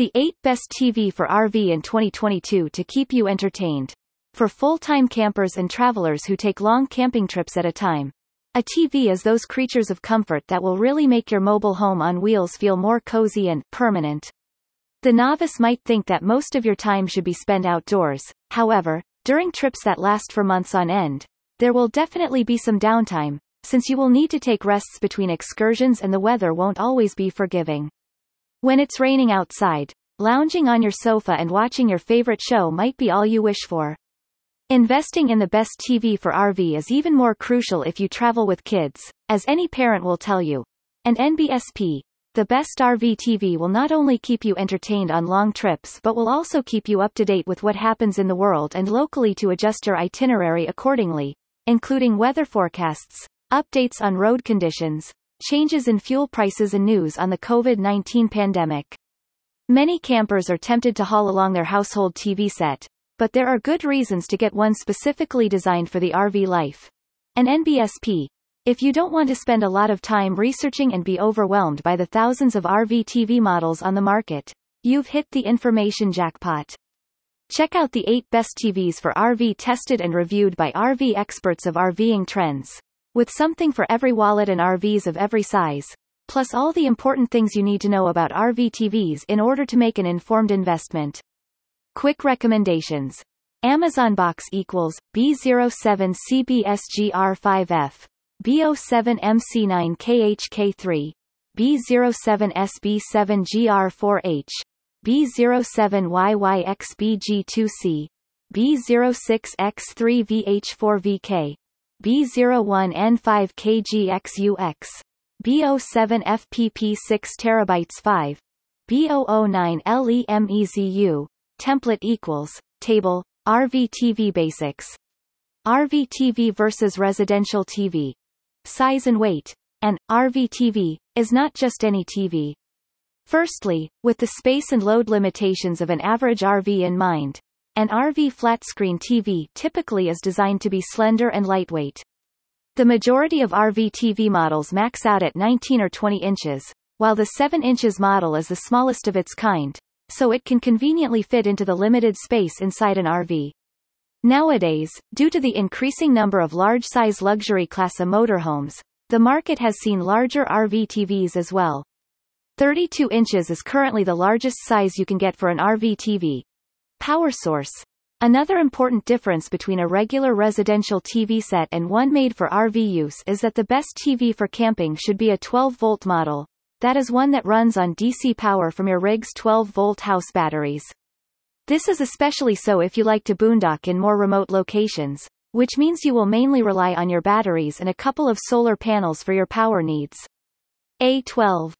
The 8 best TV for RV in 2022 to keep you entertained. For full-time campers and travelers who take long camping trips at a time. A TV is those creatures of comfort that will really make your mobile home on wheels feel more cozy and permanent. The novice might think that most of your time should be spent outdoors, however, during trips that last for months on end, there will definitely be some downtime, since you will need to take rests between excursions and the weather won't always be forgiving. When it's raining outside, lounging on your sofa and watching your favorite show might be all you wish for. Investing in the best TV for RV is even more crucial if you travel with kids, as any parent will tell you. And NBSP, the best RV TV will not only keep you entertained on long trips but will also keep you up to date with what happens in the world and locally to adjust your itinerary accordingly, including weather forecasts, updates on road conditions, changes in fuel prices and news on the COVID-19 pandemic. Many campers are tempted to haul along their household TV set, but there are good reasons to get one specifically designed for the RV life. An NBSP. If you don't want to spend a lot of time researching and be overwhelmed by the thousands of RV TV models on the market, you've hit the information jackpot. Check out the 8 best TVs for RV tested and reviewed by RV experts of RVing trends. With something for every wallet and RVs of every size, plus all the important things you need to know about RV TVs in order to make an informed investment. Quick recommendations. Amazon Box equals B07CBSGR5F, B07MC9KHK3, B07SB7GR4H, B07YYXBG2C, B06X3VH4VK, B01N5KGXUX, B07FPP6 TB 5, B009 LEMEZU, template equals, table, RV-TV basics. RV-TV versus residential TV. Size and weight. And, RV-TV, is not just any TV. Firstly, with the space and load limitations of an average RV in mind, an RV flat-screen TV typically is designed to be slender and lightweight. The majority of RV TV models max out at 19 or 20 inches, while the 7 inches model is the smallest of its kind, so it can conveniently fit into the limited space inside an RV. Nowadays, due to the increasing number of large-size luxury class motorhomes, the market has seen larger RV TVs as well. 32 inches is currently the largest size you can get for an RV TV, Power source. Another important difference between a regular residential TV set and one made for RV use is that the best TV for camping should be a 12-volt model. That is one that runs on DC power from your rig's 12-volt house batteries. This is especially so if you like to boondock in more remote locations, which means you will mainly rely on your batteries and a couple of solar panels for your power needs. A12.